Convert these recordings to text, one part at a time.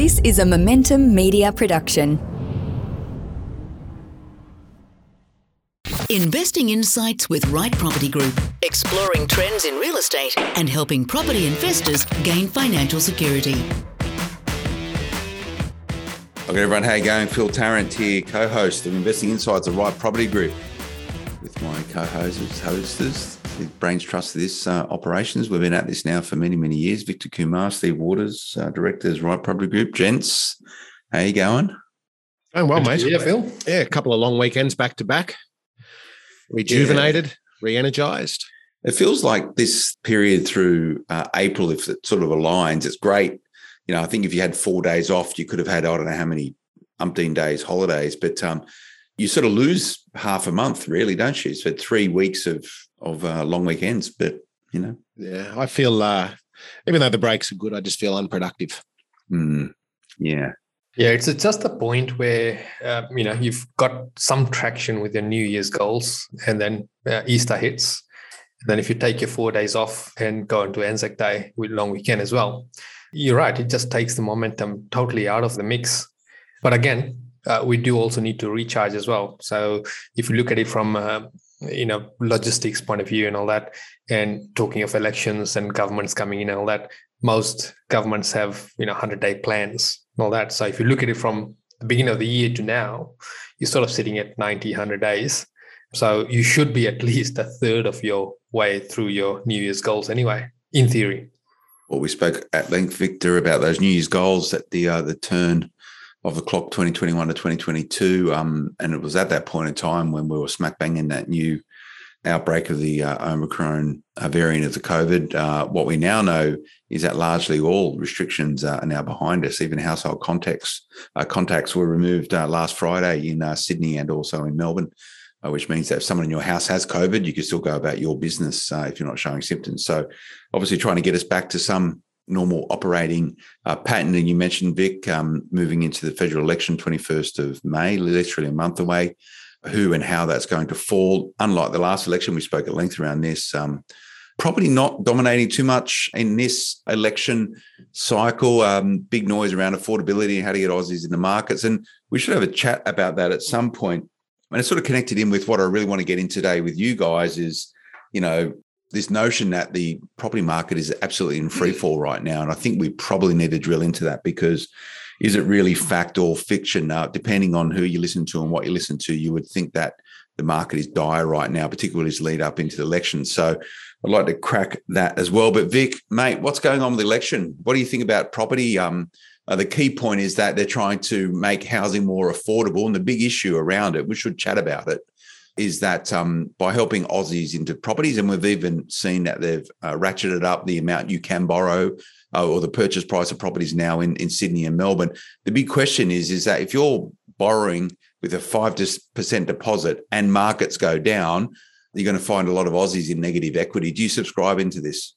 This is a Momentum Media production. Investing Insights with Right Property Group, exploring trends in real estate and helping property investors gain financial security. Okay, everyone, how you going? Phil Tarrant here, co-host of Investing Insights of Right Property Group, with my co-hosts, hostess, the brains trust this uh, operations. We've been at this now for many, many years. Victor Kumar, Steve Waters, uh, directors, Right Property Group. Gents, how you going? Going well, mate. Yeah, Phil. Yeah, a couple of long weekends back to back. Rejuvenated, yeah. re-energized. It feels like this period through uh, April, if it sort of aligns, it's great. You know, I think if you had four days off, you could have had I don't know how many umpteen days holidays, but um, you sort of lose half a month, really, don't you? So three weeks of of uh, long weekends, but you know, yeah, I feel uh, even though the breaks are good, I just feel unproductive. Mm, yeah, yeah, it's just a point where uh, you know you've got some traction with your New Year's goals, and then uh, Easter hits. And then if you take your four days off and go into Anzac Day with long weekend as well, you're right. It just takes the momentum totally out of the mix. But again, uh, we do also need to recharge as well. So if you look at it from uh, you know logistics point of view and all that, and talking of elections and governments coming in and all that, most governments have you know 100 day plans and all that. So if you look at it from the beginning of the year to now, you're sort of sitting at 90, 100 days. So you should be at least a third of your way through your New Year's goals anyway, in theory. Well, we spoke at length, Victor, about those New Year's goals at the uh, the turn of the clock 2021 to 2022. Um, and it was at that point in time when we were smack bang in that new outbreak of the uh, Omicron uh, variant of the COVID. Uh, what we now know is that largely all restrictions are now behind us. Even household contacts uh, contacts were removed uh, last Friday in uh, Sydney and also in Melbourne. which means that if someone in your house has COVID, you can still go about your business if you're not showing symptoms. So, obviously, trying to get us back to some normal operating uh, pattern. And you mentioned Vic um, moving into the federal election, 21st of May, literally a month away. Who and how that's going to fall. Unlike the last election, we spoke at length around this. Um, probably not dominating too much in this election cycle. Um, big noise around affordability and how to get Aussies in the markets. And we should have a chat about that at some point. And it's sort of connected in with what I really want to get in today with you guys is, you know, this notion that the property market is absolutely in free fall right now. And I think we probably need to drill into that because is it really fact or fiction? Now, depending on who you listen to and what you listen to, you would think that the market is dire right now, particularly as lead up into the election. So I'd like to crack that as well. But Vic, mate, what's going on with the election? What do you think about property? Um, uh, the key point is that they're trying to make housing more affordable, and the big issue around it, we should chat about it, is that um, by helping Aussies into properties, and we've even seen that they've uh, ratcheted up the amount you can borrow uh, or the purchase price of properties now in, in Sydney and Melbourne. The big question is, is that if you're borrowing with a 5% deposit and markets go down, you're going to find a lot of Aussies in negative equity. Do you subscribe into this?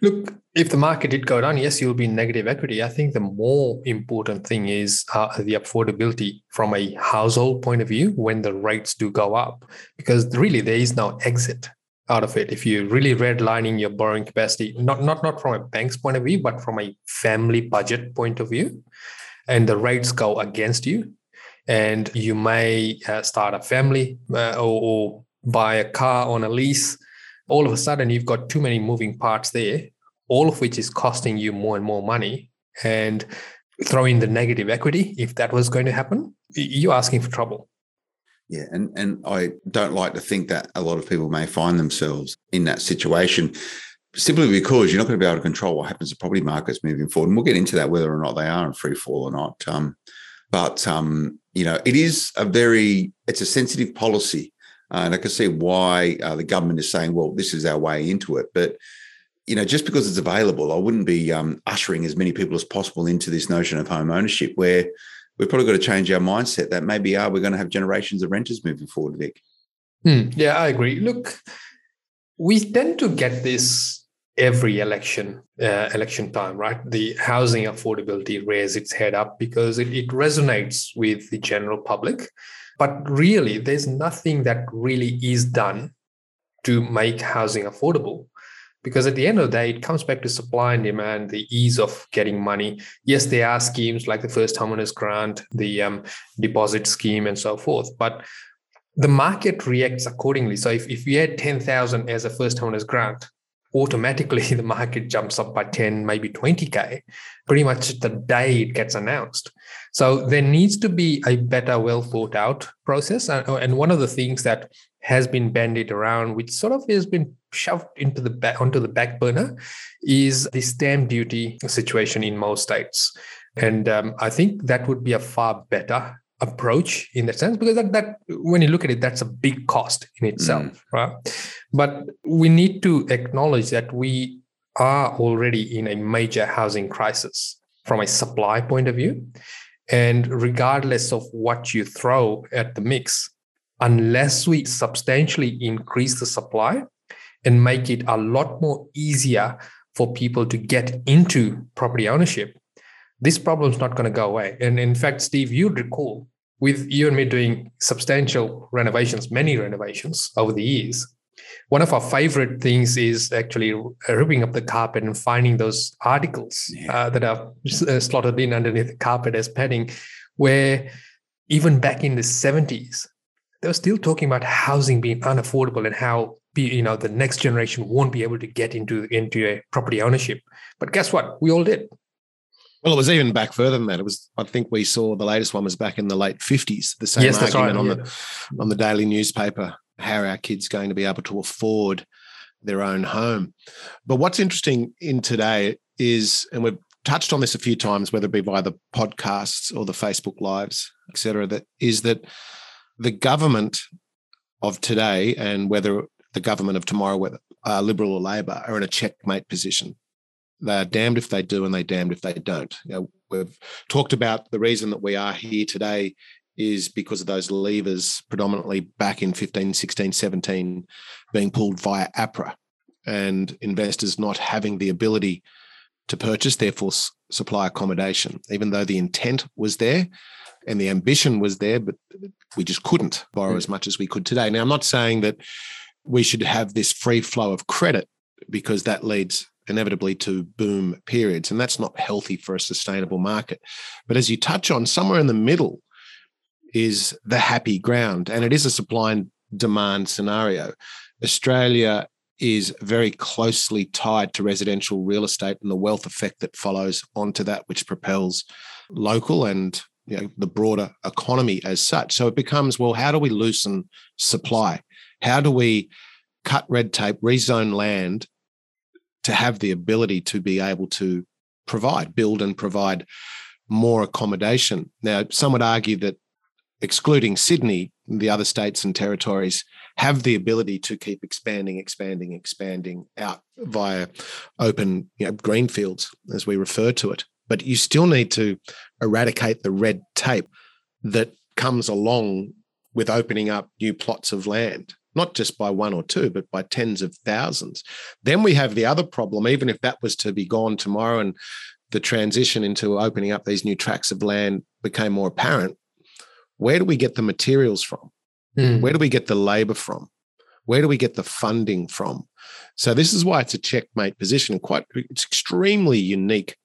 Look, if the market did go down, yes, you'll be in negative equity. I think the more important thing is uh, the affordability from a household point of view when the rates do go up, because really there is no exit out of it. If you're really redlining your borrowing capacity, not not not from a bank's point of view, but from a family budget point of view, and the rates go against you, and you may uh, start a family uh, or, or buy a car on a lease all of a sudden you've got too many moving parts there, all of which is costing you more and more money. And throw in the negative equity, if that was going to happen, you're asking for trouble. Yeah, and and I don't like to think that a lot of people may find themselves in that situation simply because you're not going to be able to control what happens to property markets moving forward. And we'll get into that whether or not they are in free fall or not. Um, but um, you know, it is a very it's a sensitive policy uh, and I can see why uh, the government is saying, well, this is our way into it. But, you know, just because it's available, I wouldn't be um, ushering as many people as possible into this notion of home ownership where we've probably got to change our mindset that maybe are uh, we going to have generations of renters moving forward, Vic? Hmm, yeah, I agree. Look, we tend to get this every election uh, election time right the housing affordability raises its head up because it, it resonates with the general public but really, there's nothing that really is done to make housing affordable. because at the end of the day, it comes back to supply and demand, the ease of getting money. Yes, there are schemes like the first homeowners grant, the um, deposit scheme, and so forth, but the market reacts accordingly. So if, if you had 10,000 as a first homeowners grant, automatically the market jumps up by 10, maybe 20K, pretty much the day it gets announced. So there needs to be a better, well thought out process. And one of the things that has been bandied around, which sort of has been shoved into the back onto the back burner, is the stamp duty situation in most states. And um, I think that would be a far better approach in that sense because that, that when you look at it that's a big cost in itself mm. right but we need to acknowledge that we are already in a major housing crisis from a supply point of view and regardless of what you throw at the mix unless we substantially increase the supply and make it a lot more easier for people to get into property ownership, this problem is not going to go away. And in fact, Steve, you'd recall with you and me doing substantial renovations, many renovations over the years. One of our favorite things is actually ripping up the carpet and finding those articles yeah. uh, that are uh, slotted in underneath the carpet as padding, where even back in the 70s, they were still talking about housing being unaffordable and how you know the next generation won't be able to get into into a property ownership. But guess what? We all did. Well, it was even back further than that. It was, I think, we saw the latest one was back in the late fifties. The same yes, argument right. on yeah. the on the daily newspaper. How are our kids going to be able to afford their own home? But what's interesting in today is, and we've touched on this a few times, whether it be via the podcasts or the Facebook lives, etc. That is that the government of today and whether the government of tomorrow, whether uh, Liberal or Labor, are in a checkmate position. They're damned if they do and they're damned if they don't. You know, we've talked about the reason that we are here today is because of those levers predominantly back in 15, 16, 17 being pulled via APRA and investors not having the ability to purchase, therefore supply accommodation, even though the intent was there and the ambition was there, but we just couldn't borrow as hmm. much as we could today. Now, I'm not saying that we should have this free flow of credit because that leads inevitably to boom periods, and that's not healthy for a sustainable market. But as you touch on, somewhere in the middle is the happy ground, and it is a supply and demand scenario. Australia is very closely tied to residential real estate and the wealth effect that follows onto that, which propels local and you know, the broader economy as such. So it becomes, well, how do we loosen supply? How do we cut red tape, rezone land to have the ability to be able to provide, build and provide more accommodation? Now, some would argue that excluding Sydney, the other states and territories have the ability to keep expanding, expanding, expanding out via open you know, greenfields, as we refer to it but you still need to eradicate the red tape that comes along with opening up new plots of land, not just by one or two, but by tens of thousands. Then we have the other problem, even if that was to be gone tomorrow and the transition into opening up these new tracts of land became more apparent, where do we get the materials from? Mm. Where do we get the labor from? Where do we get the funding from? So this is why it's a checkmate position. Quite, it's extremely unique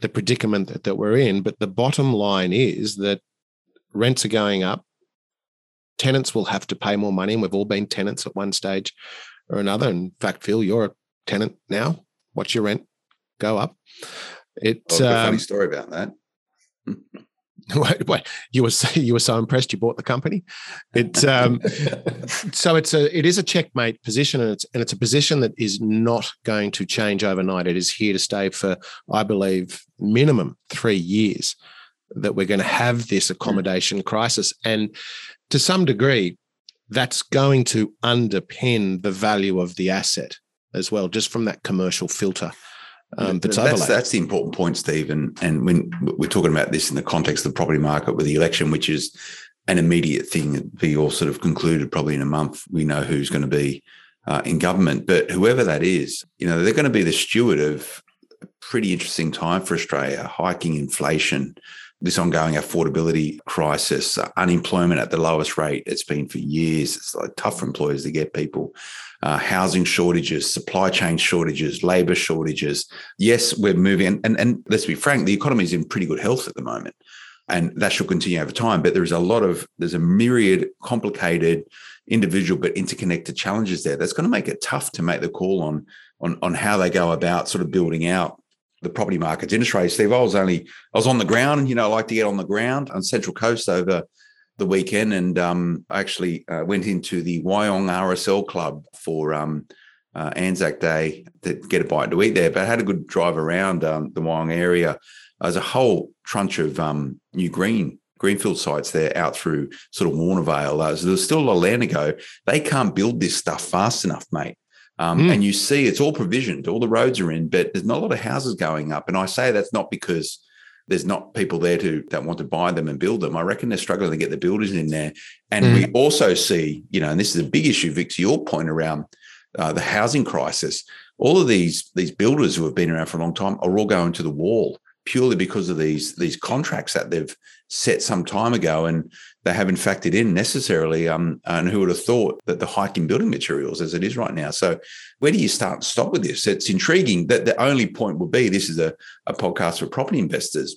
the predicament that, that we're in. But the bottom line is that rents are going up. Tenants will have to pay more money, and we've all been tenants at one stage or another. In fact, Phil, you're a tenant now. What's your rent go up? It's oh, um, funny story about that. wait, wait, you were you were so impressed you bought the company. It's um, so it's a it is a checkmate position, and it's and it's a position that is not going to change overnight. It is here to stay for, I believe, minimum three years. That we're going to have this accommodation crisis, and to some degree, that's going to underpin the value of the asset as well, just from that commercial filter um, that's, that's, that's the important point, Steve. And, and when we're talking about this in the context of the property market with the election, which is an immediate thing, be all sort of concluded probably in a month. We know who's going to be uh, in government, but whoever that is, you know, they're going to be the steward of a pretty interesting time for Australia, hiking inflation, this ongoing affordability crisis, uh, unemployment at the lowest rate it's been for years. It's like tough for employers to get people. Uh, housing shortages, supply chain shortages, labor shortages. Yes, we're moving, and, and, and let's be frank, the economy is in pretty good health at the moment, and that should continue over time. But there is a lot of there's a myriad complicated, individual but interconnected challenges there. That's going to make it tough to make the call on on on how they go about sort of building out the property markets. Interest rates, Steve, I was only I was on the ground, you know, I like to get on the ground on Central Coast over the weekend, and um, I actually uh, went into the Wyong RSL Club for um, uh, Anzac Day to get a bite to eat there. But I had a good drive around um, the Wyong area. There's a whole trunch of um, new green greenfield sites there out through sort of Warnervale. Uh, so there's still a lot of land to go. They can't build this stuff fast enough, mate. Um, mm. And you see it's all provisioned, all the roads are in, but there's not a lot of houses going up. And I say that's not because there's not people there to that want to buy them and build them. I reckon they're struggling to get the builders in there. And mm. we also see, you know, and this is a big issue, Vic, to your point around uh, the housing crisis. All of these these builders who have been around for a long time are all going to the wall purely because of these these contracts that they've set some time ago and they haven't factored in necessarily um, and who would have thought that the hike in building materials as it is right now so where do you start and stop with this it's intriguing that the only point would be this is a, a podcast for property investors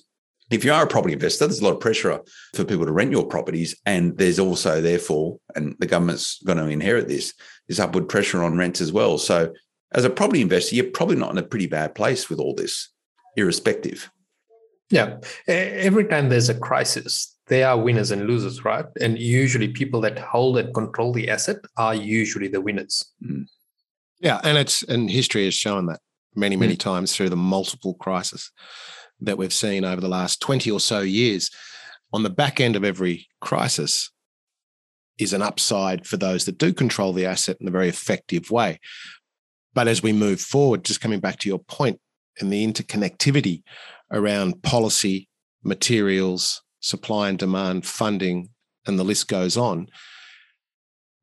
if you are a property investor, there's a lot of pressure for people to rent your properties. And there's also, therefore, and the government's going to inherit this, this upward pressure on rents as well. So, as a property investor, you're probably not in a pretty bad place with all this, irrespective. Yeah. Every time there's a crisis, there are winners and losers, right? And usually people that hold and control the asset are usually the winners. Mm. Yeah. And it's and history has shown that many, many mm. times through the multiple crises that we've seen over the last 20 or so years. On the back end of every crisis is an upside for those that do control the asset in a very effective way. But as we move forward, just coming back to your point and the interconnectivity around policy, materials, supply and demand, funding, and the list goes on,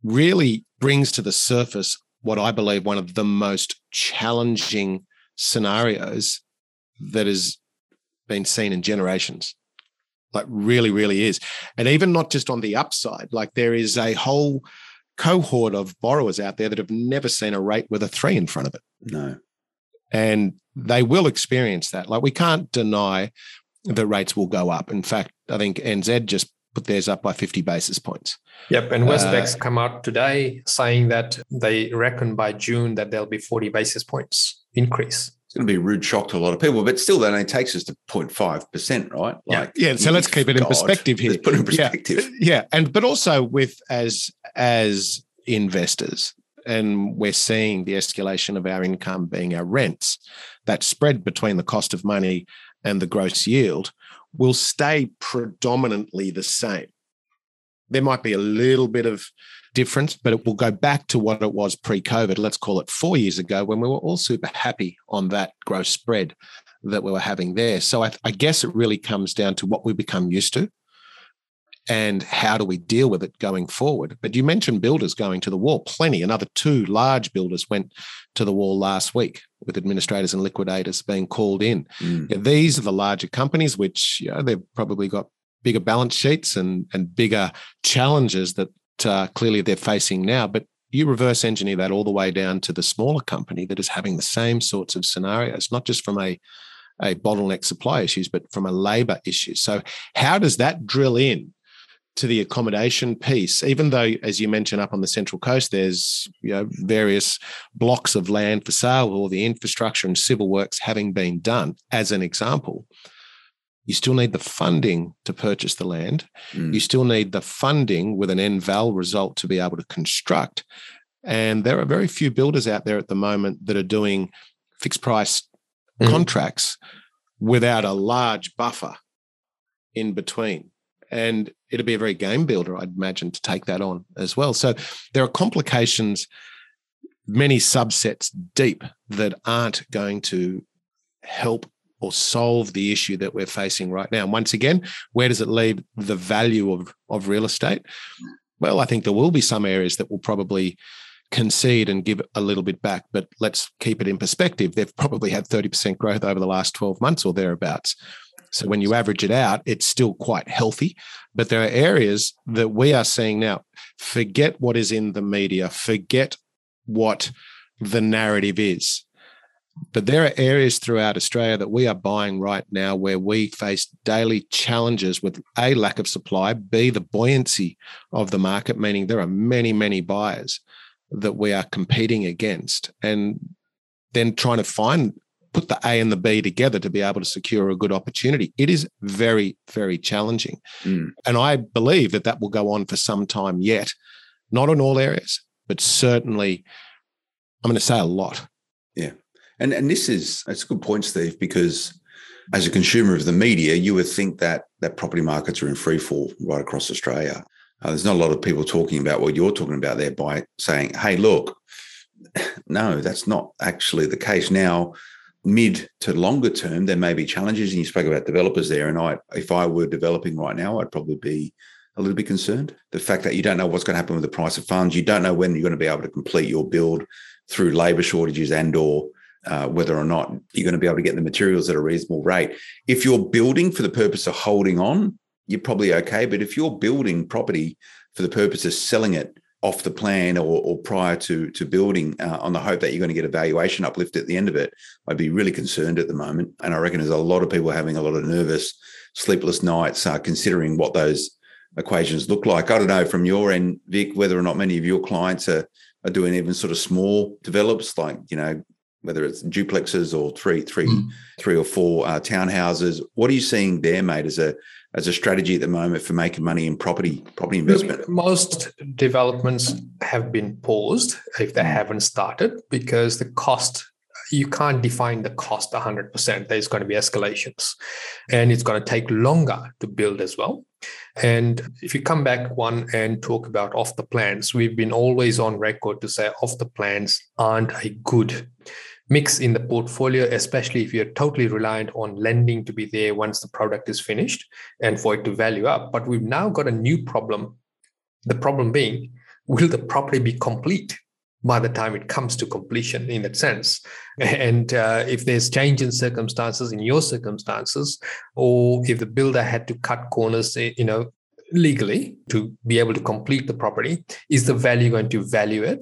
really brings to the surface what I believe one of the most challenging scenarios that has been seen in generations. Like, really, really is. And even not just on the upside, like, there is a whole cohort of borrowers out there that have never seen a rate with a three in front of it. No and they will experience that. Like we can't deny that rates will go up. In fact, I think NZ just put theirs up by 50 basis points. Yep. And Westpac's uh, come out today saying that they reckon by June that there'll be 40 basis points increase. It's going to be a rude shock to a lot of people, but still, that only takes us to 0.5%, right? Like, yeah. yeah. So let's keep it in God, perspective here. Let's put it in perspective. Yeah. yeah. And, but also with as, as investors, and we're seeing the escalation of our income being our rents, that spread between the cost of money and the gross yield will stay predominantly the same. There might be a little bit of difference, but it will go back to what it was pre COVID. Let's call it four years ago when we were all super happy on that gross spread that we were having there. So I, I guess it really comes down to what we become used to and how do we deal with it going forward? But you mentioned builders going to the wall. Plenty. Another two large builders went to the wall last week with administrators and liquidators being called in. Mm. Yeah, these are the larger companies, which you know, they've probably got bigger balance sheets and and bigger challenges that uh, clearly they're facing now. But you reverse engineer that all the way down to the smaller company that is having the same sorts of scenarios, not just from a a bottleneck supply issues, but from a labor issue. So, how does that drill in to the accommodation piece, even though, as you mentioned, up on the central coast, there's you know various blocks of land for sale, or the infrastructure and civil works having been done, as an example, you still need the funding to purchase the land. Mm. You still need the funding with an NVAL result to be able to construct. And there are very few builders out there at the moment that are doing fixed price mm. contracts without a large buffer in between and it'd be a very game builder, I'd imagine, to take that on as well. So there are complications, many subsets deep that aren't going to help or solve the issue that we're facing right now. And once again, where does it leave the value of, of real estate? Well, I think there will be some areas that will probably concede and give a little bit back, but let's keep it in perspective. They've probably had 30% growth over the last 12 months or thereabouts. So when you average it out, it's still quite healthy. But there are areas that we are seeing now. Forget what is in the media, forget what the narrative is. But there are areas throughout Australia that we are buying right now where we face daily challenges with A, lack of supply, B, the buoyancy of the market, meaning there are many, many buyers that we are competing against. And then trying to find put the A and the B together to be able to secure a good opportunity. It is very, very challenging. Mm. And I believe that that will go on for some time yet, not in all areas, but certainly, I'm going to say a lot. Yeah. And, and this is, it's a good point, Steve, because as a consumer of the media, you would think that that property markets are in free fall right across Australia. Uh, there's not a lot of people talking about what you're talking about there by saying, hey, look, no, that's not actually the case. Now, mid to longer term, there may be challenges. And you spoke about developers there. And I, if I were developing right now, I'd probably be a little bit concerned. The fact that you don't know what's going to happen with the price of funds, you don't know when you're going to be able to complete your build through labor shortages and or uh, whether or not you're going to be able to get the materials at a reasonable rate. If you're building for the purpose of holding on, you're probably okay. But if you're building property for the purpose of selling it off the plan or, or prior to to building uh, on the hope that you're going to get a valuation uplift at the end of it, I'd be really concerned at the moment. And I reckon there's a lot of people having a lot of nervous, sleepless nights uh, considering what those equations look like. I don't know from your end, Vic, whether or not many of your clients are are doing even sort of small develops like you know whether it's duplexes or three, three, mm. three or four uh, townhouses. What are you seeing there, mate, as a as a strategy at the moment for making money in property property investment? Most developments have been paused if they mm. haven't started because the cost you can't define the cost 100%. There's going to be escalations and it's going to take longer to build as well. And if you come back one and talk about off the plans, we've been always on record to say off the plans aren't a good mix in the portfolio, especially if you're totally reliant on lending to be there once the product is finished and for it to value up. But we've now got a new problem. The problem being, will the property be complete by the time it comes to completion in that sense? And uh, if there's change in circumstances in your circumstances, or if the builder had to cut corners, eh, you know, legally to be able to complete the property, is the value going to value it?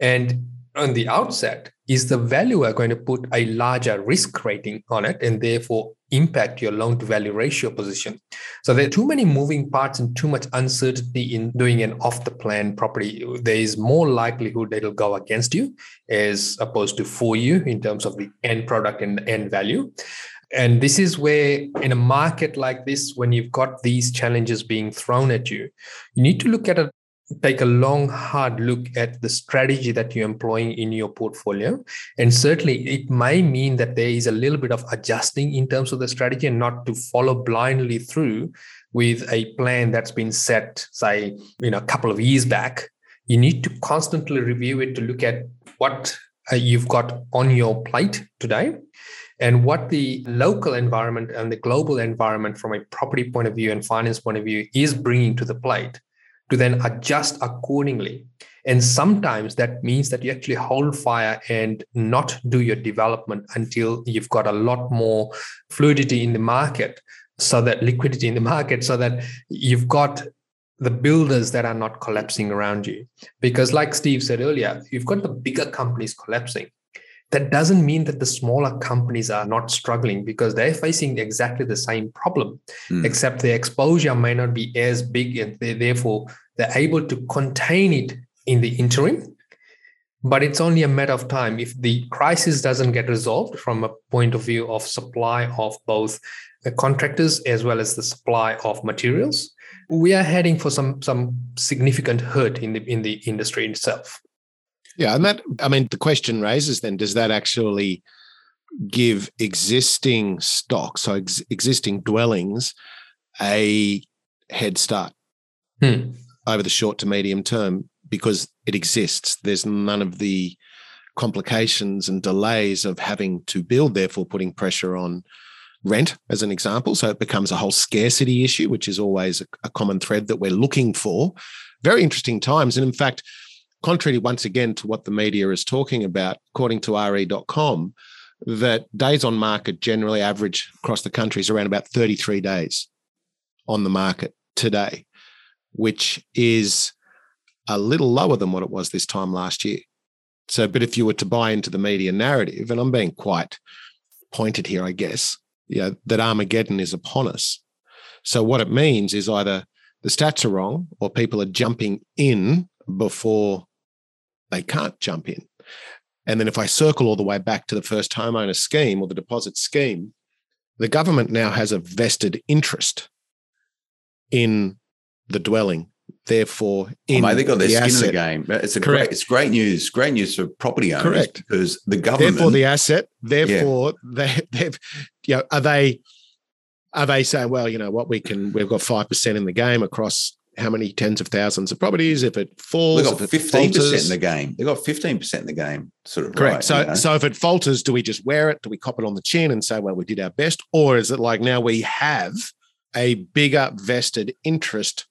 And on the outset, is the valuer going to put a larger risk rating on it and therefore impact your loan to value ratio position? So there are too many moving parts and too much uncertainty in doing an off the plan property. There is more likelihood it'll go against you as opposed to for you in terms of the end product and end value. And this is where, in a market like this, when you've got these challenges being thrown at you, you need to look at it take a long hard look at the strategy that you're employing in your portfolio. And certainly it may mean that there is a little bit of adjusting in terms of the strategy and not to follow blindly through with a plan that's been set say you know a couple of years back. You need to constantly review it to look at what uh, you've got on your plate today and what the local environment and the global environment from a property point of view and finance point of view is bringing to the plate to then adjust accordingly. And sometimes that means that you actually hold fire and not do your development until you've got a lot more fluidity in the market, so that liquidity in the market, so that you've got the builders that are not collapsing around you. Because, like Steve said earlier, you've got the bigger companies collapsing that doesn't mean that the smaller companies are not struggling because they're facing exactly the same problem, mm. except their exposure may not be as big and they, therefore they're able to contain it in the interim. But it's only a matter of time. If the crisis doesn't get resolved from a point of view of supply of both the contractors as well as the supply of materials, we are heading for some some significant hurt in the in the industry itself. Yeah, and that I mean the question raises then does that actually give existing stock, so ex- existing dwellings, a head start hmm. over the short to medium term because it exists. There's none of the complications and delays of having to build, therefore putting pressure on rent, as an example. So it becomes a whole scarcity issue, which is always a, a common thread that we're looking for. Very interesting times. And in fact, contrary once again to what the media is talking about, according to re.com, that days on market generally average across the country is around about 33 days on the market today, which is a little lower than what it was this time last year. So, but if you were to buy into the media narrative, and I'm being quite pointed here, I guess, you know, that Armageddon is upon us. So, what it means is either the stats are wrong or people are jumping in before they can't jump in. And then if I circle all the way back to the first homeowner scheme or the deposit scheme, the government now has a vested interest in the dwelling. Therefore, oh, in oh, mate, they got their the skin asset. in the game. It's a Correct. great, it's great news. Great news for property owners Correct. because the government. Therefore, the asset. Therefore, they, they've, you know, are they, are they saying, well, you know what, we can, we've got five percent in the game across how many tens of thousands of properties? If it falls, they got fifteen percent in the game. They've got fifteen percent in the game. Sort of Correct. Right, so, you know? so if it falters, do we just wear it? Do we cop it on the chin and say, well, we did our best? Or is it like now we have a bigger vested interest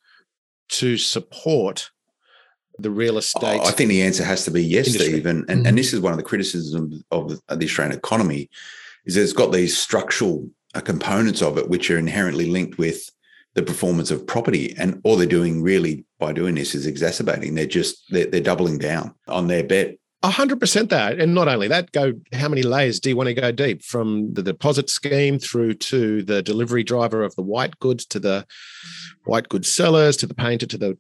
to support the real estate? I think the answer has to be yes, industry. Steve. And, and, and this is one of the criticisms of the, Australian economy is it's got these structural uh, components of it which are inherently linked with the performance of property. And all they're doing really by doing this is exacerbating. They're just they're, they're doubling down on their bet. A hundred percent that, and not only that, go how many layers do you want to go deep from the deposit scheme through to the delivery driver of the white goods to the white goods sellers to the painter to the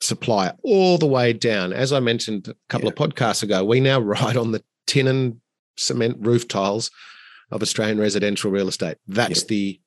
supplier, all the way down. As I mentioned a couple of podcasts ago, we now ride on the tin and cement roof tiles of Australian residential real estate. That's Yeah. the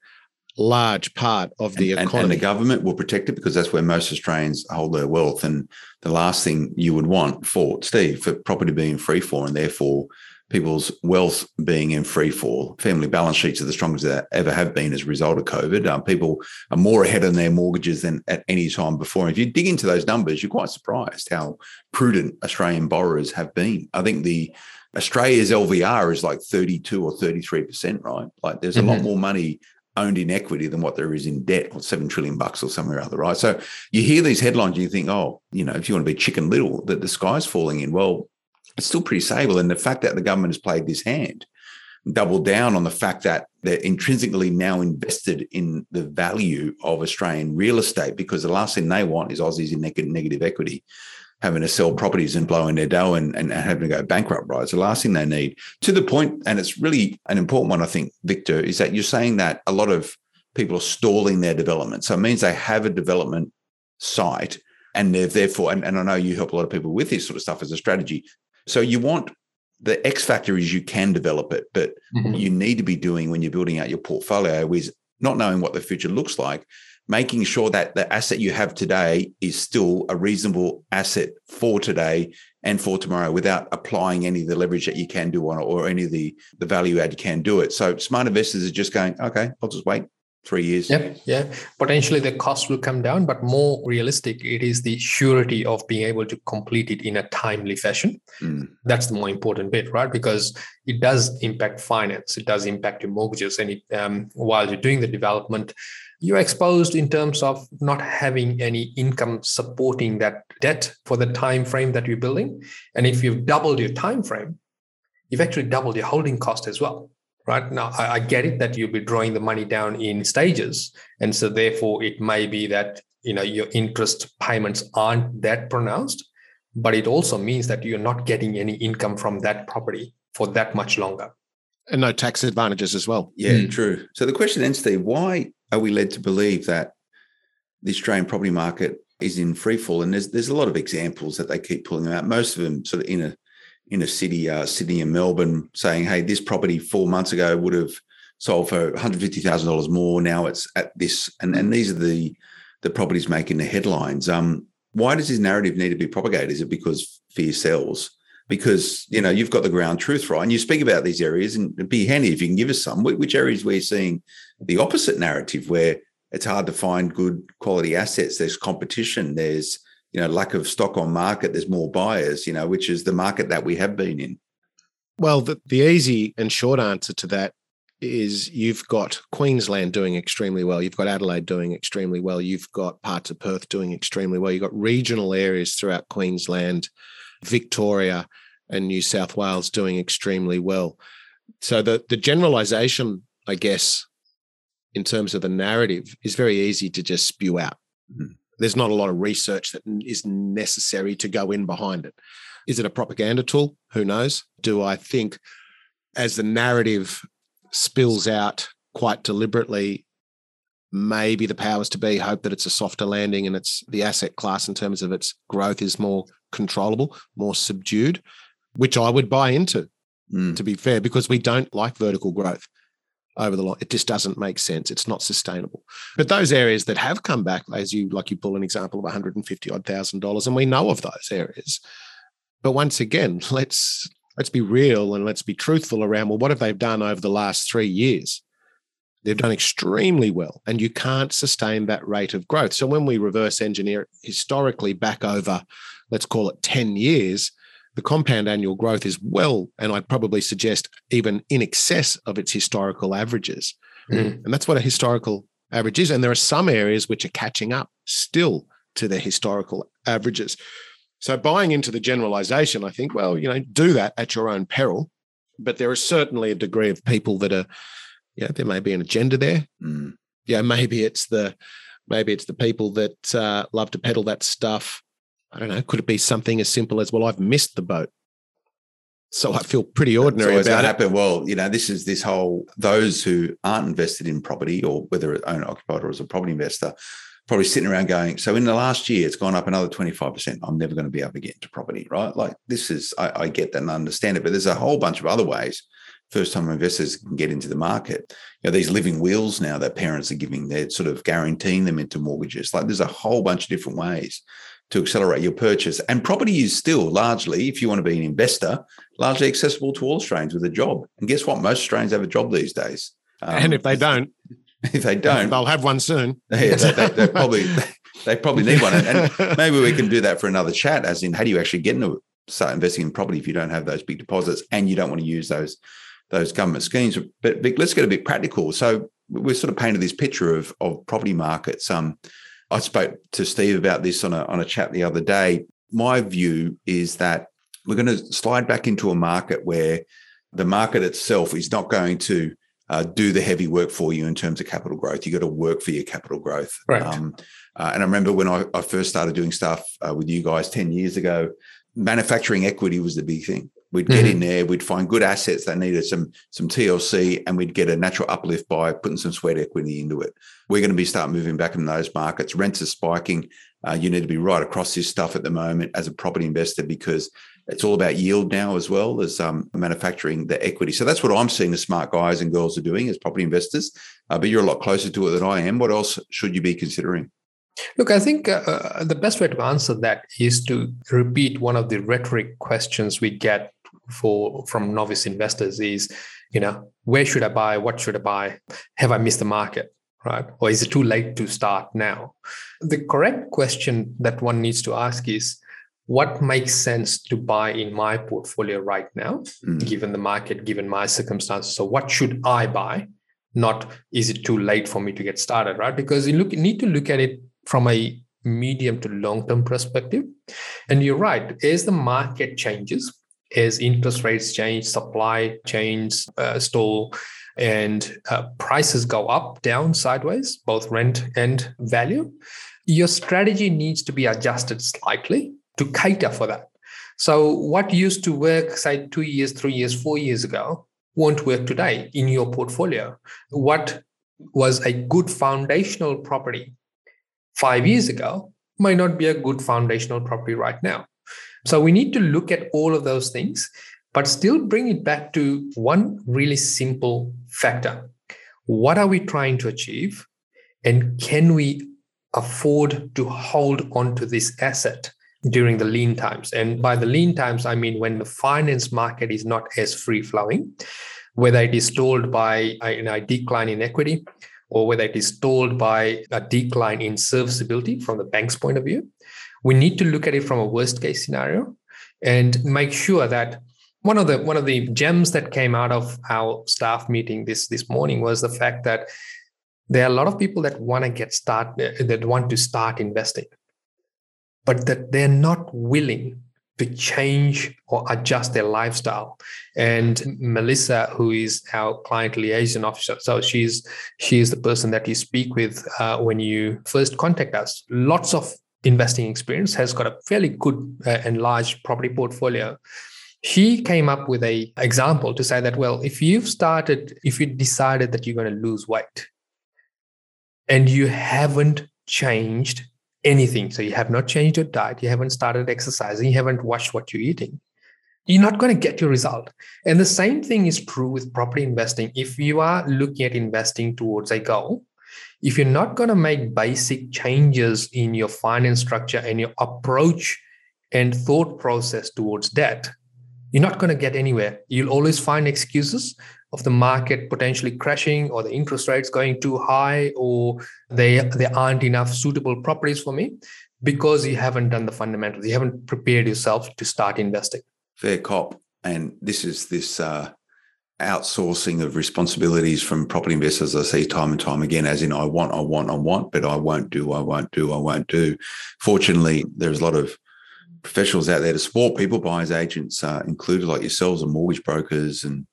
large part of the and, economy. and the government will protect it because that's where most Australians hold their wealth. And the last thing you would want for Steve, for property being free fall and therefore people's wealth being in free fall. Family balance sheets are the strongest they ever have been as a result of COVID. Um, people are more ahead on their mortgages than at any time before. And if you dig into those numbers, you're quite surprised how prudent Australian borrowers have been. I think the Australia's LVR is like 32 or 33%, right? Like there's a lot Mhm. more money owned in equity than what there is in debt, or seven trillion bucks or somewhere other, right? So you hear these headlines and you think, oh, you know, if you want to be chicken little, that the sky's falling in. Well, it's still pretty stable. And the fact that the government has played this hand, doubled down on the fact that they're intrinsically now invested in the value of Australian real estate because the last thing they want is Aussies in negative equity having to sell properties and blowing their dough and, and having to go bankrupt, right? It's the last thing they need. To the point, and it's really an important one, I think, Victor, is that you're saying that a lot of people are stalling their development. So it means they have a development site and they're therefore, and, and I know you help a lot of people with this sort of stuff as a strategy. So you want the X factor is you can develop it, but Mhm. you need to be doing when you're building out your portfolio is not knowing what the future looks like, making sure that the asset you have today is still a reasonable asset for today and for tomorrow without applying any of the leverage that you can do on it or any of the, the value add you can do it. So smart investors are just going, okay, I'll just wait three years. Yep. Yeah. Potentially the cost will come down, but more realistic, it is the surety of being able to complete it in a timely fashion. Mm. That's the more important bit, right? Because it does impact finance, it does impact your mortgages, and it, um, while you're doing the development, you're exposed in terms of not having any income supporting that debt for the time frame that you're building. And if you've doubled your time frame, you've actually doubled your holding cost as well right now I, I get it that you'll be drawing the money down in stages and so therefore it may be that you know your interest payments aren't that pronounced but it also means that you're not getting any income from that property for that much longer and no tax advantages as well. Yeah, Mm. true. So the question then, Steve, why are we led to believe that the Australian property market is in free fall? And there's there's a lot of examples that they keep pulling out. Most of them sort of in a in a city, uh, Sydney and Melbourne, saying, "Hey, this property four months ago would have sold for one hundred fifty thousand dollars more. Now it's at this." And and these are the the properties making the headlines. Um, why does this narrative need to be propagated? Is it because fear sells? Because you know you've got the ground truth, right? And you speak about these areas, and it'd be handy if you can give us some. Which areas you're seeing the opposite narrative, where it's hard to find good quality assets. There's competition. There's you know lack of stock on market. There's more buyers. You know, which is the market that we have been in. Well, the, the easy and short answer to that is you've got Queensland doing extremely well. You've got Adelaide doing extremely well. You've got parts of Perth doing extremely well. You've got regional areas throughout Queensland, Victoria, and New South Wales doing extremely well. So the the generalization, I guess, in terms of the narrative, is very easy to just spew out. Mm-hmm. There's not a lot of research that is necessary to go in behind it. Is it a propaganda tool? Who knows? Do I think as the narrative spills out quite deliberately, maybe the powers to be hope that it's a softer landing and it's the asset class in terms of its growth is more controllable, more subdued, which I would buy into, mm. to be fair, because we don't like vertical growth over the long. It just doesn't make sense. It's not sustainable. But those areas that have come back, as you like, you pull an example of 150 odd thousand dollars, and we know of those areas. But once again, let's let's be real and let's be truthful around well, what have they done over the last three years? They've done extremely well, and you can't sustain that rate of growth. So when we reverse engineer historically back over, let's call it 10 years, the compound annual growth is well, and I'd probably suggest even in excess of its historical averages. Mm. And that's what a historical average is. And there are some areas which are catching up still to their historical averages. So buying into the generalization, I think, well, you know, do that at your own peril. But there is certainly a degree of people that are, yeah, there may be an agenda there. Mm. Yeah, maybe it's the maybe it's the people that uh, love to peddle that stuff I don't know, could it be something as simple as, well, I've missed the boat. So I feel pretty ordinary so about it. Happen. Well, you know, this is this whole those who aren't invested in property or whether it's owner occupied or as a property investor, probably sitting around going, so in the last year, it's gone up another 25%. I'm never going to be able to get into property, right? Like this is, I, I get that and understand it, but there's a whole bunch of other ways first time investors can get into the market. You know, these living wills now that parents are giving, they're sort of guaranteeing them into mortgages. Like there's a whole bunch of different ways to accelerate your purchase. And property is still largely, if you want to be an investor, largely accessible to all Australians with a job. And guess what? Most Australians have a job these days. Um, and if they don't, if they don't, they'll have one soon. Yeah, they, they, probably they probably need one. And, and, maybe we can do that for another chat. As in, how do you actually get into start investing in property if you don't have those big deposits and you don't want to use those those government schemes? But Vic, let's get a bit practical. So we've sort of painted this picture of of property markets. Um, I spoke to Steve about this on a, on a chat the other day. My view is that we're going to slide back into a market where the market itself is not going to uh, do the heavy work for you in terms of capital growth. You got to work for your capital growth. Right. Um, uh, and I remember when I, I, first started doing stuff uh, with you guys 10 years ago, manufacturing equity was the big thing. We'd get mm-hmm. in there, we'd find good assets that needed some some TLC, and we'd get a natural uplift by putting some sweat equity into it. We're going to be start moving back in those markets. Rents are spiking. Uh, you need to be right across this stuff at the moment as a property investor because it's all about yield now as well as um, manufacturing the equity. So that's what I'm seeing the smart guys and girls are doing as property investors. Uh, but you're a lot closer to it than I am. What else should you be considering? Look, I think uh, uh the best way to answer that is to repeat one of the rhetoric questions we get for from novice investors is, you know, where should I buy? What should I buy? Have I missed the market? Right? Or is it too late to start now? The correct question that one needs to ask is what makes sense to buy in my portfolio right now, mm. given the market, given my circumstances? So, what should I buy? Not is it too late for me to get started, right? Because you look you need to look at it from a medium to long term perspective. And you're right, as the market changes, as interest rates change, supply chains uh, stall, and uh, prices go up, down, sideways, both rent and value, your strategy needs to be adjusted slightly to cater for that. So, what used to work, say, two years, three years, four years ago, won't work today in your portfolio. What was a good foundational property five years ago might not be a good foundational property right now. So we need to look at all of those things, but still bring it back to one really simple factor. What are we trying to achieve? And can we afford to hold on to this asset during the lean times? And by the lean times, I mean when the finance market is not as free flowing, whether it is stalled by uh, a, decline in equity or whether it is stalled by a decline in serviceability from the bank's point of view we need to look at it from a worst case scenario and make sure that one of the one of the gems that came out of our staff meeting this this morning was the fact that there are a lot of people that want to get start that want to start investing but that they're not willing to change or adjust their lifestyle. And Melissa, who is our client liaison officer, so she's she's the person that you speak with uh, when you first contact us. Lots of investing experience, has got a fairly good uh, and large property portfolio. She came up with a example to say that well, if you've started, if you decided that you're going to lose weight, and you haven't changed anything. So you have not changed your diet, you haven't started exercising, you haven't watched what you're eating. You're not going to get your result. And the same thing is true with property investing. If you are looking at investing towards a goal, if you're not going to make basic changes in your finance structure and your approach and thought process towards debt, you're not going to get anywhere. You'll always find excuses of the market potentially crashing or the interest rates going too high or they there aren't enough suitable properties for me because you haven't done the fundamentals. You haven't prepared yourself to start investing. Fair cop. And this is this uh, outsourcing of responsibilities from property investors i see time and time again as in i want i want i want but i won't do i won't do i won't do fortunately there's a lot of professionals out there to support people buyers agents uh, included like yourselves and mortgage brokers and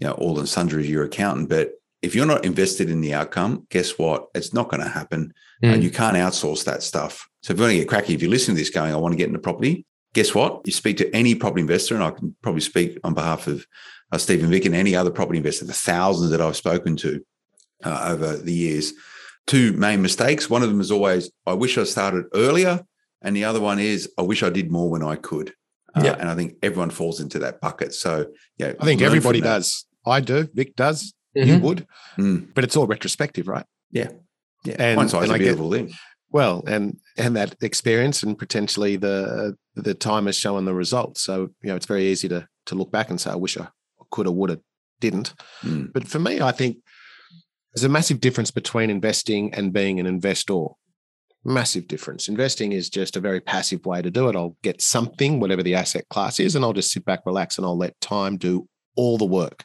you know, all and sundry your accountant. But if you're not invested in the outcome, guess what? It's not going to happen. Mm. And you can't outsource that stuff. So if you want to get cracky, if you're listening to this going, I want to get into property, guess what? You speak to any property investor, and I can probably speak on behalf of uh, Steve and Vic and any other property investor, the thousands that I've spoken to uh, over the years. Two main mistakes. One of them is always, I wish I started earlier. And the other one is, I wish I did more when I could. Uh, yeah. And I think everyone falls into that bucket. So, yeah. I think everybody does. I do. Vic does. Mm-hmm. You would, mm. but it's all retrospective, right? Yeah, yeah. And, Hindsight's and a beautiful get, thing. Well, and and that experience and potentially the the time has shown the results. So you know, it's very easy to to look back and say, I wish I could have, would have, didn't. Mm. But for me, I think there's a massive difference between investing and being an investor. Massive difference. Investing is just a very passive way to do it. I'll get something, whatever the asset class is, and I'll just sit back, relax, and I'll let time do all the work.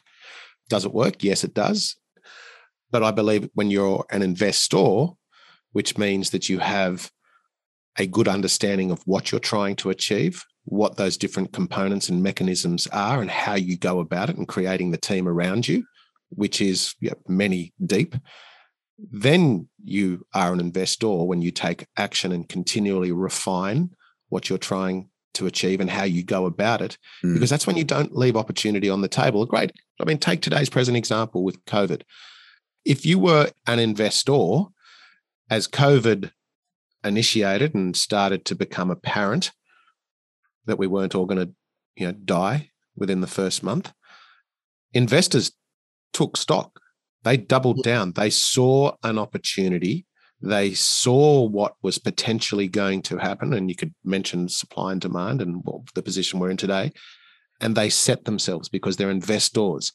Does it work? Yes, it does. But I believe when you're an investor, which means that you have a good understanding of what you're trying to achieve, what those different components and mechanisms are, and how you go about it and creating the team around you, which is you know, many deep, then you are an investor when you take action and continually refine what you're trying to achieve and how you go about it, mm. because that's when you don't leave opportunity on the table. Great. I mean, take today's present example with COVID. If you were an investor, as COVID initiated and started to become apparent that we weren't all going to, you know, die within the first month, investors took stock. They doubled down. They saw an opportunity they saw what was potentially going to happen, and you could mention supply and demand and the position we're in today, and they set themselves because they're investors.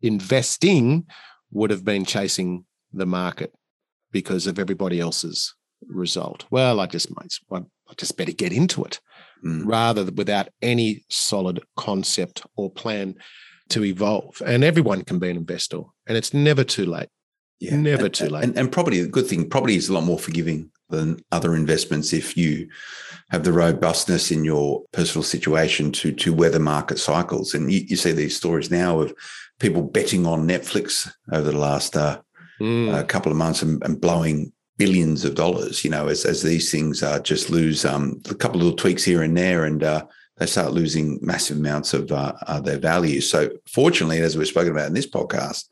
Investing would have been chasing the market because of everybody else's result. Well, I just might, I just better get into it, mm. rather without any solid concept or plan to evolve. And everyone can be an investor, and it's never too late. Yeah. Never and, too late. And, and property, the good thing, property is a lot more forgiving than other investments if you have the robustness in your personal situation to to weather market cycles. And you, you see these stories now of people betting on Netflix over the last uh, mm. uh, couple of months and, and, blowing billions of dollars. You know, as as these things uh, just lose um, a couple of little tweaks here and there, and uh, they start losing massive amounts of uh, uh, their value. So, fortunately, as we've spoken about in this podcast,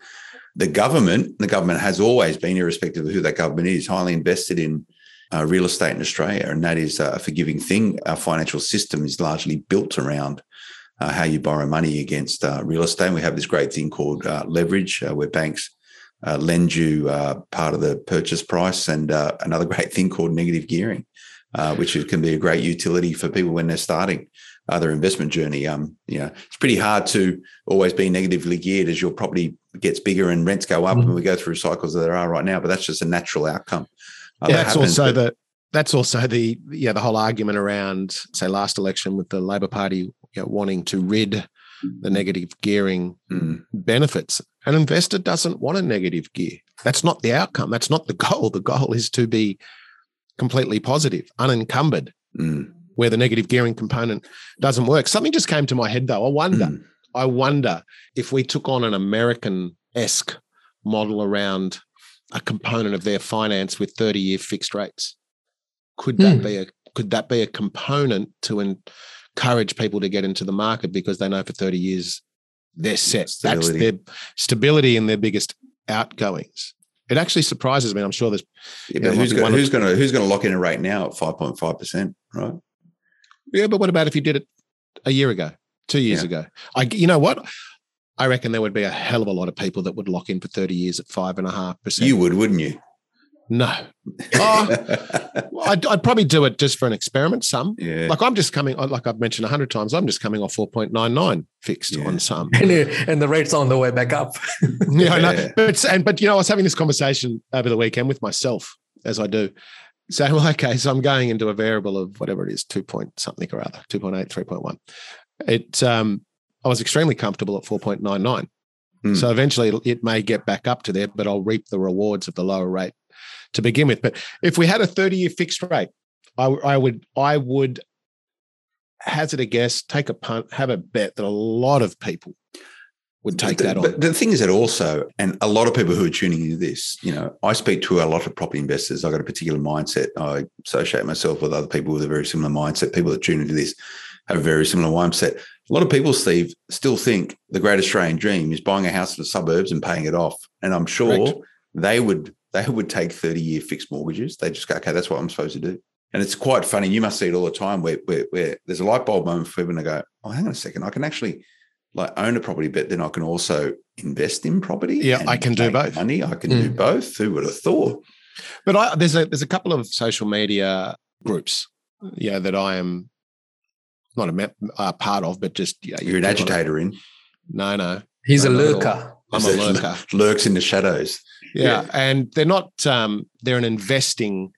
the government, the government has always been, irrespective of who that government is, highly invested in uh, real estate in Australia, and that is a forgiving thing. Our financial system is largely built around uh, how you borrow money against uh, real estate. And we have this great thing called uh, leverage, uh, where banks uh, lend you part of the purchase price, and another great thing called negative gearing, which can be a great utility for people when they're starting their investment journey. Um, you know, it's pretty hard to always be negatively geared as your property gets bigger and rents go up, mm-hmm. and we go through cycles that there are right now. But that's just a natural outcome. Uh, yeah, that that's happens, also but- the that's also the yeah the whole argument around say last election with the Labor Party you know, wanting to rid the negative gearing mm. benefits. An investor doesn't want a negative gear. That's not the outcome. That's not the goal. The goal is to be completely positive, unencumbered. Mm where the negative gearing component doesn't work. Something just came to my head though. I wonder, mm. I wonder if we took on an American esque model around a component of their finance with 30 year fixed rates. Could that mm. be a could that be a component to encourage people to get into the market because they know for 30 years they're set. Stability. That's their stability and their biggest outgoings. It actually surprises me. I'm sure there's. Yeah, but who's, going, who's going to who's going to lock in a rate now at 5.5 percent, right? Yeah, but what about if you did it a year ago, two years yeah. ago? I, you know what? I reckon there would be a hell of a lot of people that would lock in for 30 years at five and a half percent. You would, wouldn't you? No. Oh, I'd, I'd, probably do it just for an experiment. Some, yeah. like I'm just coming, like I've mentioned a hundred times, I'm just coming off 4.99 fixed yeah. on some, and, and, the rate's on the way back up. yeah, I know. But and but you know, I was having this conversation over the weekend with myself, as I do, saying, well, okay, so I'm going into a variable of whatever it is, two point something or other, 2.8, 3.1. It, um, I was extremely comfortable at 4.99. Mm. So eventually it may get back up to there, but I'll reap the rewards of the lower rate to begin with. But if we had a 30 year fixed rate, I, I would I would hazard a guess, take a punt, have a bet that a lot of people would take the, that on. But the thing is that also, and a lot of people who are tuning into this, you know, I speak to a lot of property investors. I've got a particular mindset. I associate myself with other people with a very similar mindset. People that tune into this have a very similar mindset. A lot of people, Steve, still think the great Australian dream is buying a house in the suburbs and paying it off. And I'm sure Correct. they would they would take 30 year fixed mortgages. They just go, okay, that's what I'm supposed to do. And it's quite funny. You must see it all the time where, where, where there's a light bulb moment for people to go, oh, hang on a second. I can actually like own a property, but then I can also invest in property. Yeah, I can do both. Money, I can mm. do both. Who would have thought? But I, there's a there's a couple of social media groups, yeah, that I am not a uh, part of, but just yeah, you're an agitator in. No, no, he's no, a lurker. I'm a lurker. Lurks in the shadows. Yeah, yeah. and they're not. Um, they're an investing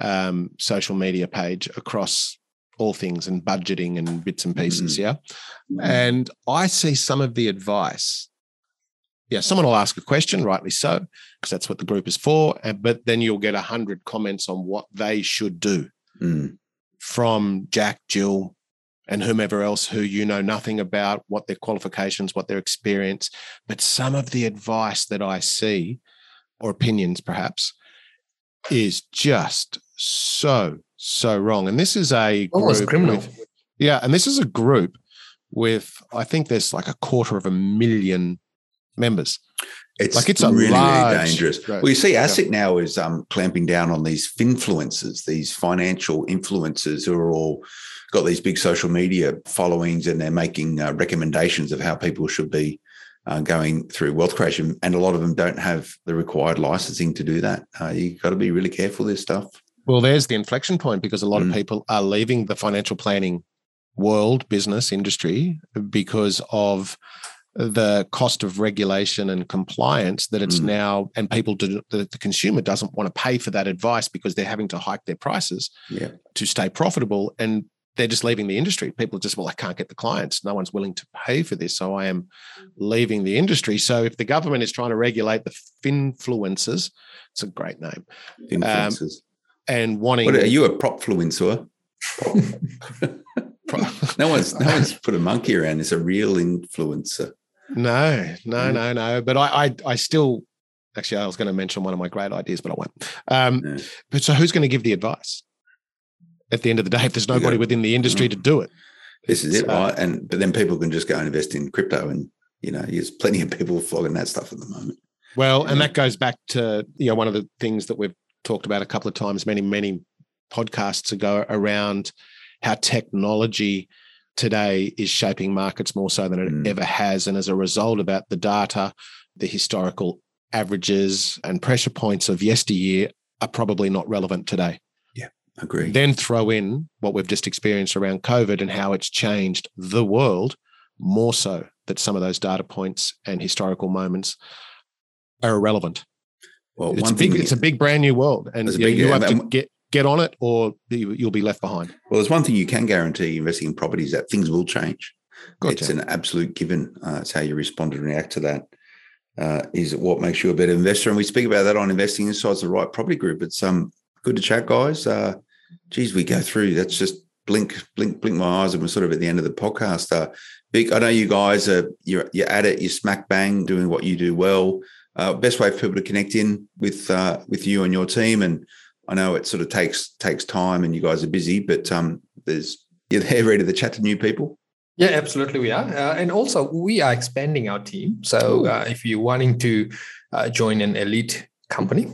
um, social media page across all things and budgeting and bits and pieces. Mm-hmm. Yeah, and I see some of the advice. Yeah, someone will ask a question, rightly so, because that's what the group is for. But then you'll get a hundred comments on what they should do mm. from Jack, Jill, and whomever else who you know nothing about, what their qualifications, what their experience. But some of the advice that I see or opinions perhaps is just so so wrong and this is a almost criminal with, yeah and this is a group with i think there's like a quarter of a million members it's like it's really, large, really dangerous. Well, you see, ASIC yeah. now is um, clamping down on these finfluencers, these financial influencers who are all got these big social media followings, and they're making uh, recommendations of how people should be uh, going through wealth creation, and a lot of them don't have the required licensing to do that. Uh, you got to be really careful with this stuff. Well, there's the inflection point because a lot mm. of people are leaving the financial planning world, business industry because of the cost of regulation and compliance that it's mm. now and people do the, the consumer doesn't want to pay for that advice because they're having to hike their prices yeah. to stay profitable and they're just leaving the industry. People just, well, I can't get the clients. No one's willing to pay for this. So I am leaving the industry. So if the government is trying to regulate the finfluencers, it's a great name. Influencers. Um, and wanting. What, are you a propfluencer? no one's no one's put a monkey around. It's a real influencer. No, no, mm. no, no. But I, I, I still actually I was going to mention one of my great ideas, but I won't. Um, yeah. But so who's going to give the advice? At the end of the day if there's nobody within the industry to do it. This is it, uh, right? And but then people can just go and invest in crypto, and you know, there's plenty of people flogging that stuff at the moment. Well, and that goes back to you know one of the things that we've talked about a couple of times, many many podcasts ago, around how technology today is shaping markets more so than it mm. ever has, and as a result, about the data, the historical averages and pressure points of yesteryear are probably not relevant today. Agree. Then throw in what we've just experienced around COVID and how it's changed the world more so that some of those data points and historical moments are irrelevant. Well, it's a big, it's a big brand new world, and you, big, you have to get get on it, or you'll be left behind. Well, there's one thing you can guarantee investing in properties that things will change. Gotcha. It's an absolute given. Uh, it's how you respond and react to that. Uh, is what makes you a better investor, and we speak about that on investing inside the right property group. It's um good to chat, guys. Uh, geez, we go through. That's just blink, blink, blink my eyes, and we're sort of at the end of the podcast. Uh, Vic, I know you guys are you're you're at it, you're smack bang doing what you do well. Uh, best way for people to connect in with uh, with you and your team, and I know it sort of takes takes time, and you guys are busy, but um, there's you're there ready to chat to new people. Yeah, absolutely, we are, uh, and also we are expanding our team. So uh, if you're wanting to uh, join an elite company,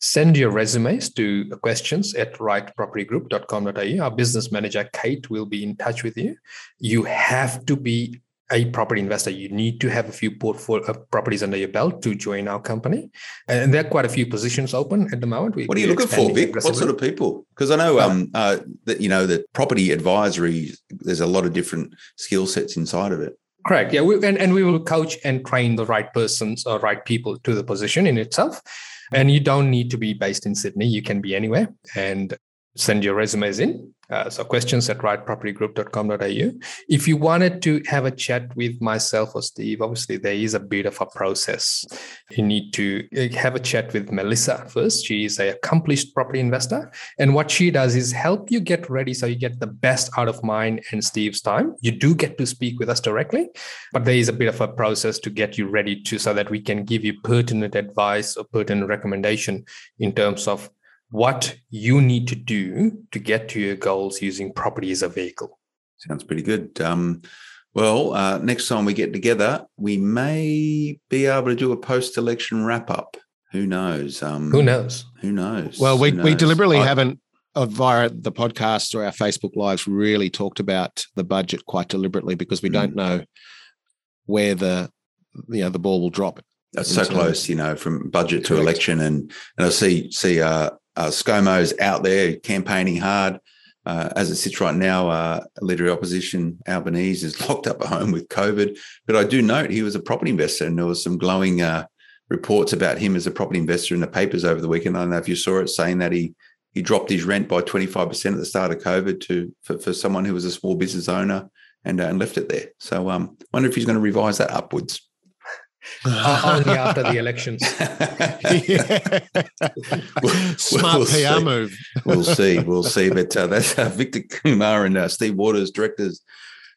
send your resumes to questions at rightpropertygroup.com.au. Our business manager, Kate, will be in touch with you. You have to be a property investor, you need to have a few portfolio uh, properties under your belt to join our company. And there are quite a few positions open at the moment. We, what are you looking for, Vic? What sort of people? Because I know um, uh, that you know that property advisory. There's a lot of different skill sets inside of it. Correct. Yeah, we, and and we will coach and train the right persons or right people to the position in itself. And you don't need to be based in Sydney. You can be anywhere. And send your resumes in. Uh, so questions at rightpropertygroup.com.au. If you wanted to have a chat with myself or Steve, obviously there is a bit of a process. You need to uh, have a chat with Melissa first. She is a accomplished property investor. And what she does is help you get ready so you get the best out of mine and Steve's time. You do get to speak with us directly, but there is a bit of a process to get you ready to so that we can give you pertinent advice or pertinent recommendation in terms of what you need to do to get to your goals using property as a vehicle. Sounds pretty good. Um, well, uh, next time we get together, we may be able to do a post-election wrap-up. Who knows? Um, who knows? Who knows? Well, we, knows? we deliberately I, haven't uh, via the podcast or our Facebook lives really talked about the budget quite deliberately because we mm. don't know where the you know the ball will drop. That's so close, you know, from budget to election, and and I see see uh, uh, ScoMo's out there campaigning hard. Uh, as it sits right now, uh, leader of opposition Albanese is locked up at home with COVID. But I do note he was a property investor, and there was some glowing uh, reports about him as a property investor in the papers over the weekend. I don't know if you saw it, saying that he he dropped his rent by twenty five percent at the start of COVID to for, for someone who was a small business owner and, uh, and left it there. So, um, wonder if he's going to revise that upwards uh, only after the elections. Smart we'll, PR move. we'll see. We'll see. But uh, that's uh, Victor Kumar and uh, Steve Waters, directors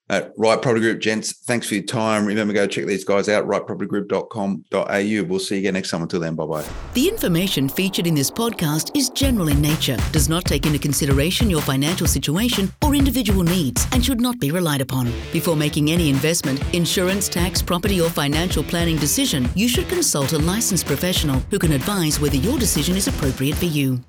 at Right Property Group. Gents, thanks for your time. Remember, go check these guys out, rightpropertygroup.com.au. We'll see you again next time. Until then, bye bye. The information featured in this podcast is general in nature, does not take into consideration your financial situation or individual needs, and should not be relied upon. Before making any investment, insurance, tax, property, or financial planning decision, you should consult a licensed professional who can advise whether your decision is appropriate for you.